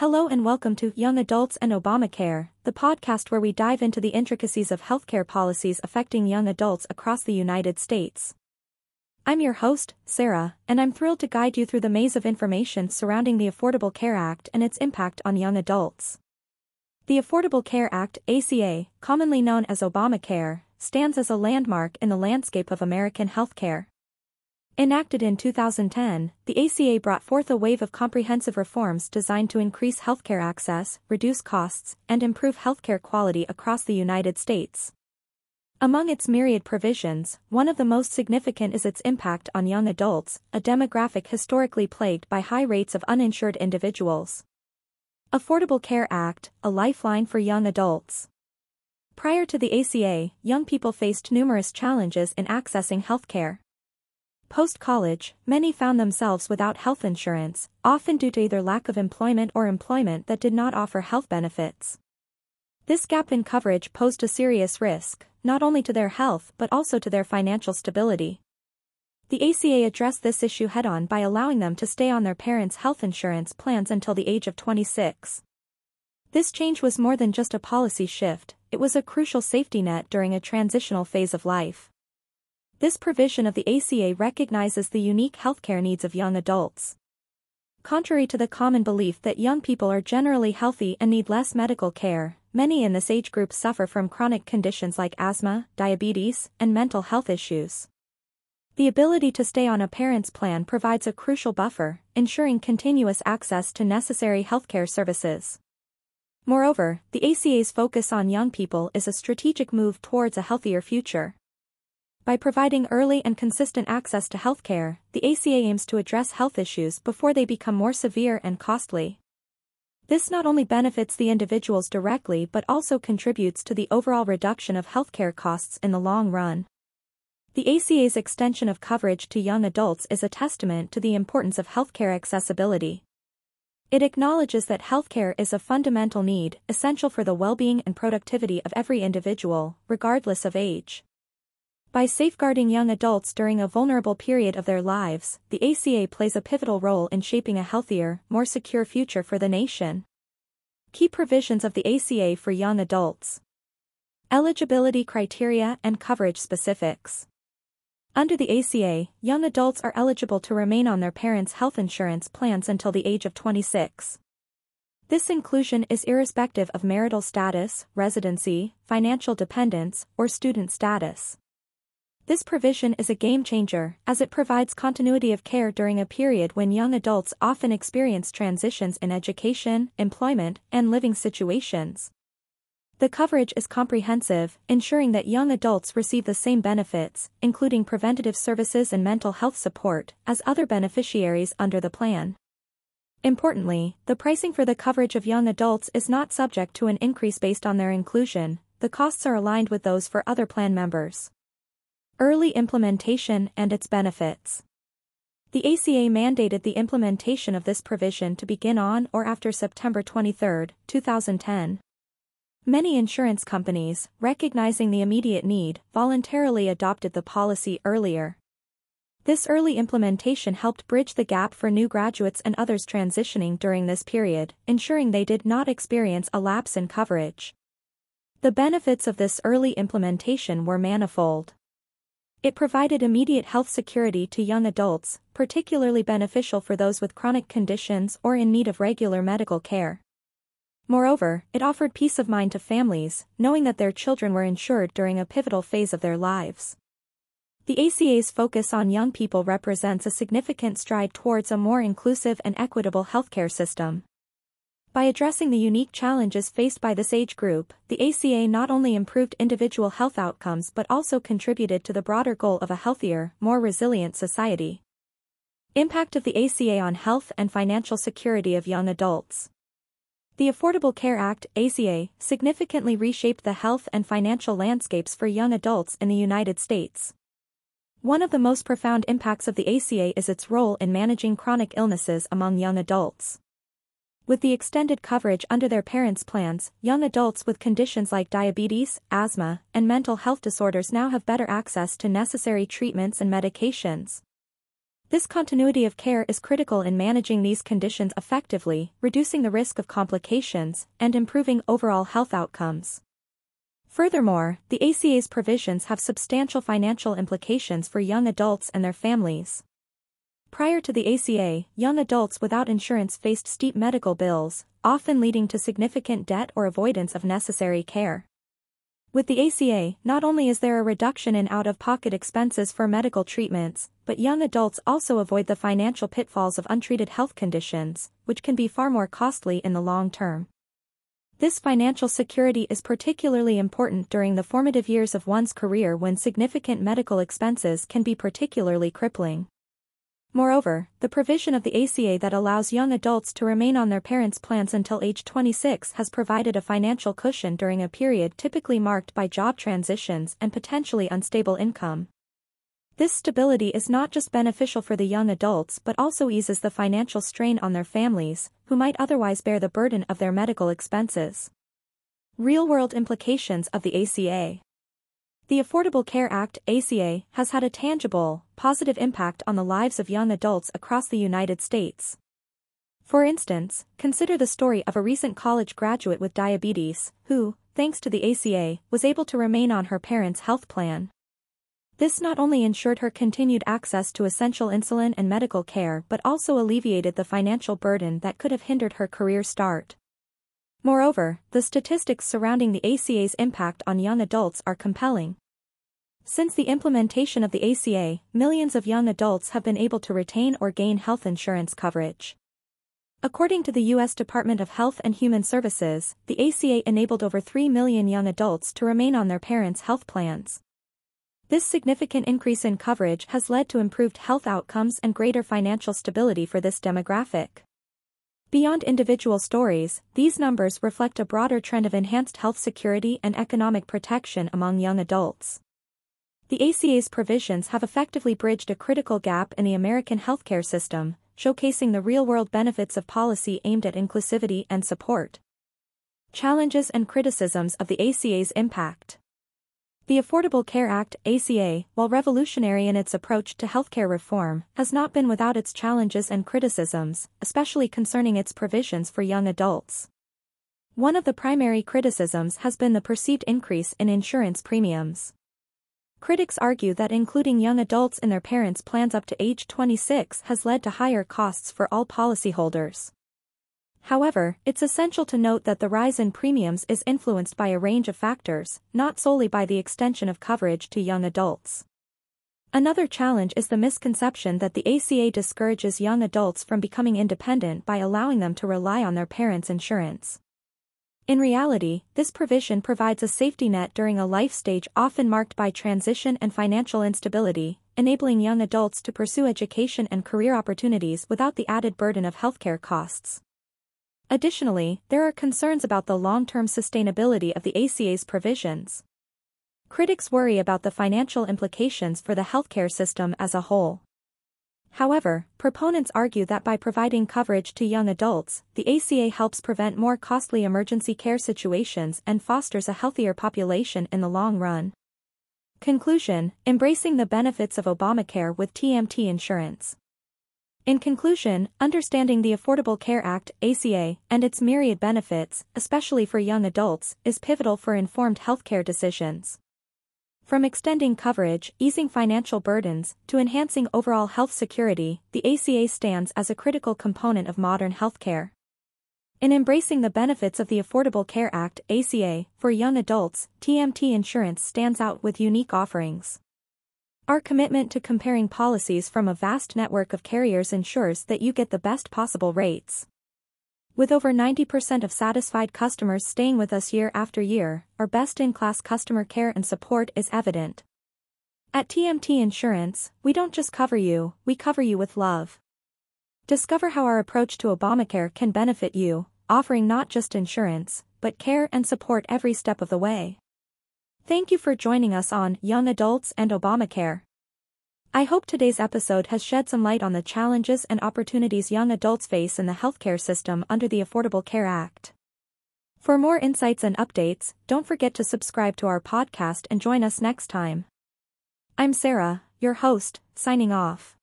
Hello and welcome to Young Adults and Obamacare, the podcast where we dive into the intricacies of healthcare policies affecting young adults across the United States. I'm your host, Sarah, and I'm thrilled to guide you through the maze of information surrounding the Affordable Care Act and its impact on young adults. The Affordable Care Act, ACA, commonly known as Obamacare, stands as a landmark in the landscape of American healthcare. Enacted in 2010, the ACA brought forth a wave of comprehensive reforms designed to increase healthcare access, reduce costs, and improve healthcare quality across the United States. Among its myriad provisions, one of the most significant is its impact on young adults, a demographic historically plagued by high rates of uninsured individuals. Affordable Care Act, a lifeline for young adults. Prior to the ACA, young people faced numerous challenges in accessing healthcare. Post-college, many found themselves without health insurance, often due to either lack of employment or employment that did not offer health benefits. This gap in coverage posed a serious risk, not only to their health but also to their financial stability. The ACA addressed this issue head-on by allowing them to stay on their parents' health insurance plans until the age of 26. This change was more than just a policy shift, it was a crucial safety net during a transitional phase of life. This provision of the ACA recognizes the unique healthcare needs of young adults. Contrary to the common belief that young people are generally healthy and need less medical care, many in this age group suffer from chronic conditions like asthma, diabetes, and mental health issues. The ability to stay on a parent's plan provides a crucial buffer, ensuring continuous access to necessary healthcare services. Moreover, the ACA's focus on young people is a strategic move towards a healthier future. By providing early and consistent access to healthcare, the ACA aims to address health issues before they become more severe and costly. This not only benefits the individuals directly but also contributes to the overall reduction of healthcare costs in the long run. The ACA's extension of coverage to young adults is a testament to the importance of healthcare accessibility. It acknowledges that healthcare is a fundamental need, essential for the well-being and productivity of every individual, regardless of age. By safeguarding young adults during a vulnerable period of their lives, the ACA plays a pivotal role in shaping a healthier, more secure future for the nation. Key provisions of the ACA for young adults. Eligibility criteria and coverage specifics. Under the ACA, young adults are eligible to remain on their parents' health insurance plans until the age of 26. This inclusion is irrespective of marital status, residency, financial dependence, or student status. This provision is a game changer, as it provides continuity of care during a period when young adults often experience transitions in education, employment, and living situations. The coverage is comprehensive, ensuring that young adults receive the same benefits, including preventative services and mental health support, as other beneficiaries under the plan. Importantly, the pricing for the coverage of young adults is not subject to an increase based on their inclusion, the costs are aligned with those for other plan members. Early implementation and its benefits. The ACA mandated the implementation of this provision to begin on or after September 23, 2010. Many insurance companies, recognizing the immediate need, voluntarily adopted the policy earlier. This early implementation helped bridge the gap for new graduates and others transitioning during this period, ensuring they did not experience a lapse in coverage. The benefits of this early implementation were manifold. It provided immediate health security to young adults, particularly beneficial for those with chronic conditions or in need of regular medical care. Moreover, it offered peace of mind to families, knowing that their children were insured during a pivotal phase of their lives. The ACA's focus on young people represents a significant stride towards a more inclusive and equitable healthcare system. By addressing the unique challenges faced by this age group, the ACA not only improved individual health outcomes but also contributed to the broader goal of a healthier, more resilient society. Impact of the ACA on health and financial security of young adults. The Affordable Care Act, ACA, significantly reshaped the health and financial landscapes for young adults in the United States. One of the most profound impacts of the ACA is its role in managing chronic illnesses among young adults. With the extended coverage under their parents' plans, young adults with conditions like diabetes, asthma, and mental health disorders now have better access to necessary treatments and medications. This continuity of care is critical in managing these conditions effectively, reducing the risk of complications, and improving overall health outcomes. Furthermore, the ACA's provisions have substantial financial implications for young adults and their families. Prior to the ACA, young adults without insurance faced steep medical bills, often leading to significant debt or avoidance of necessary care. With the ACA, not only is there a reduction in out-of-pocket expenses for medical treatments, but young adults also avoid the financial pitfalls of untreated health conditions, which can be far more costly in the long term. This financial security is particularly important during the formative years of one's career when significant medical expenses can be particularly crippling. Moreover, the provision of the ACA that allows young adults to remain on their parents' plans until age 26 has provided a financial cushion during a period typically marked by job transitions and potentially unstable income. This stability is not just beneficial for the young adults but also eases the financial strain on their families, who might otherwise bear the burden of their medical expenses. Real-world implications of the ACA the Affordable Care Act ACA, has had a tangible, positive impact on the lives of young adults across the United States. For instance, consider the story of a recent college graduate with diabetes, who, thanks to the ACA, was able to remain on her parents' health plan. This not only ensured her continued access to essential insulin and medical care but also alleviated the financial burden that could have hindered her career start. Moreover, the statistics surrounding the ACA's impact on young adults are compelling. Since the implementation of the ACA, millions of young adults have been able to retain or gain health insurance coverage. According to the U.S. Department of Health and Human Services, the ACA enabled over 3 million young adults to remain on their parents' health plans. This significant increase in coverage has led to improved health outcomes and greater financial stability for this demographic. Beyond individual stories, these numbers reflect a broader trend of enhanced health security and economic protection among young adults. The ACA's provisions have effectively bridged a critical gap in the American healthcare system, showcasing the real-world benefits of policy aimed at inclusivity and support. Challenges and criticisms of the ACA's impact. The Affordable Care Act, ACA, while revolutionary in its approach to healthcare reform, has not been without its challenges and criticisms, especially concerning its provisions for young adults. One of the primary criticisms has been the perceived increase in insurance premiums. Critics argue that including young adults in their parents' plans up to age 26 has led to higher costs for all policyholders. However, it's essential to note that the rise in premiums is influenced by a range of factors, not solely by the extension of coverage to young adults. Another challenge is the misconception that the ACA discourages young adults from becoming independent by allowing them to rely on their parents' insurance. In reality, this provision provides a safety net during a life stage often marked by transition and financial instability, enabling young adults to pursue education and career opportunities without the added burden of healthcare costs. Additionally, there are concerns about the long-term sustainability of the ACA's provisions. Critics worry about the financial implications for the healthcare system as a whole. However, proponents argue that by providing coverage to young adults, the ACA helps prevent more costly emergency care situations and fosters a healthier population in the long run. Conclusion Embracing the benefits of Obamacare with TMT insurance. In conclusion, understanding the Affordable Care Act, ACA, and its myriad benefits, especially for young adults, is pivotal for informed healthcare decisions. From extending coverage, easing financial burdens, to enhancing overall health security, the ACA stands as a critical component of modern healthcare. In embracing the benefits of the Affordable Care Act, ACA, for young adults, TMT insurance stands out with unique offerings. Our commitment to comparing policies from a vast network of carriers ensures that you get the best possible rates. With over 90% of satisfied customers staying with us year after year, our best-in-class customer care and support is evident. At TMT Insurance, we don't just cover you, we cover you with love. Discover how our approach to Obamacare can benefit you, offering not just insurance, but care and support every step of the way. Thank you for joining us on Young Adults and Obamacare. I hope today's episode has shed some light on the challenges and opportunities young adults face in the healthcare system under the Affordable Care Act. For more insights and updates, don't forget to subscribe to our podcast and join us next time. I'm Sarah, your host, signing off.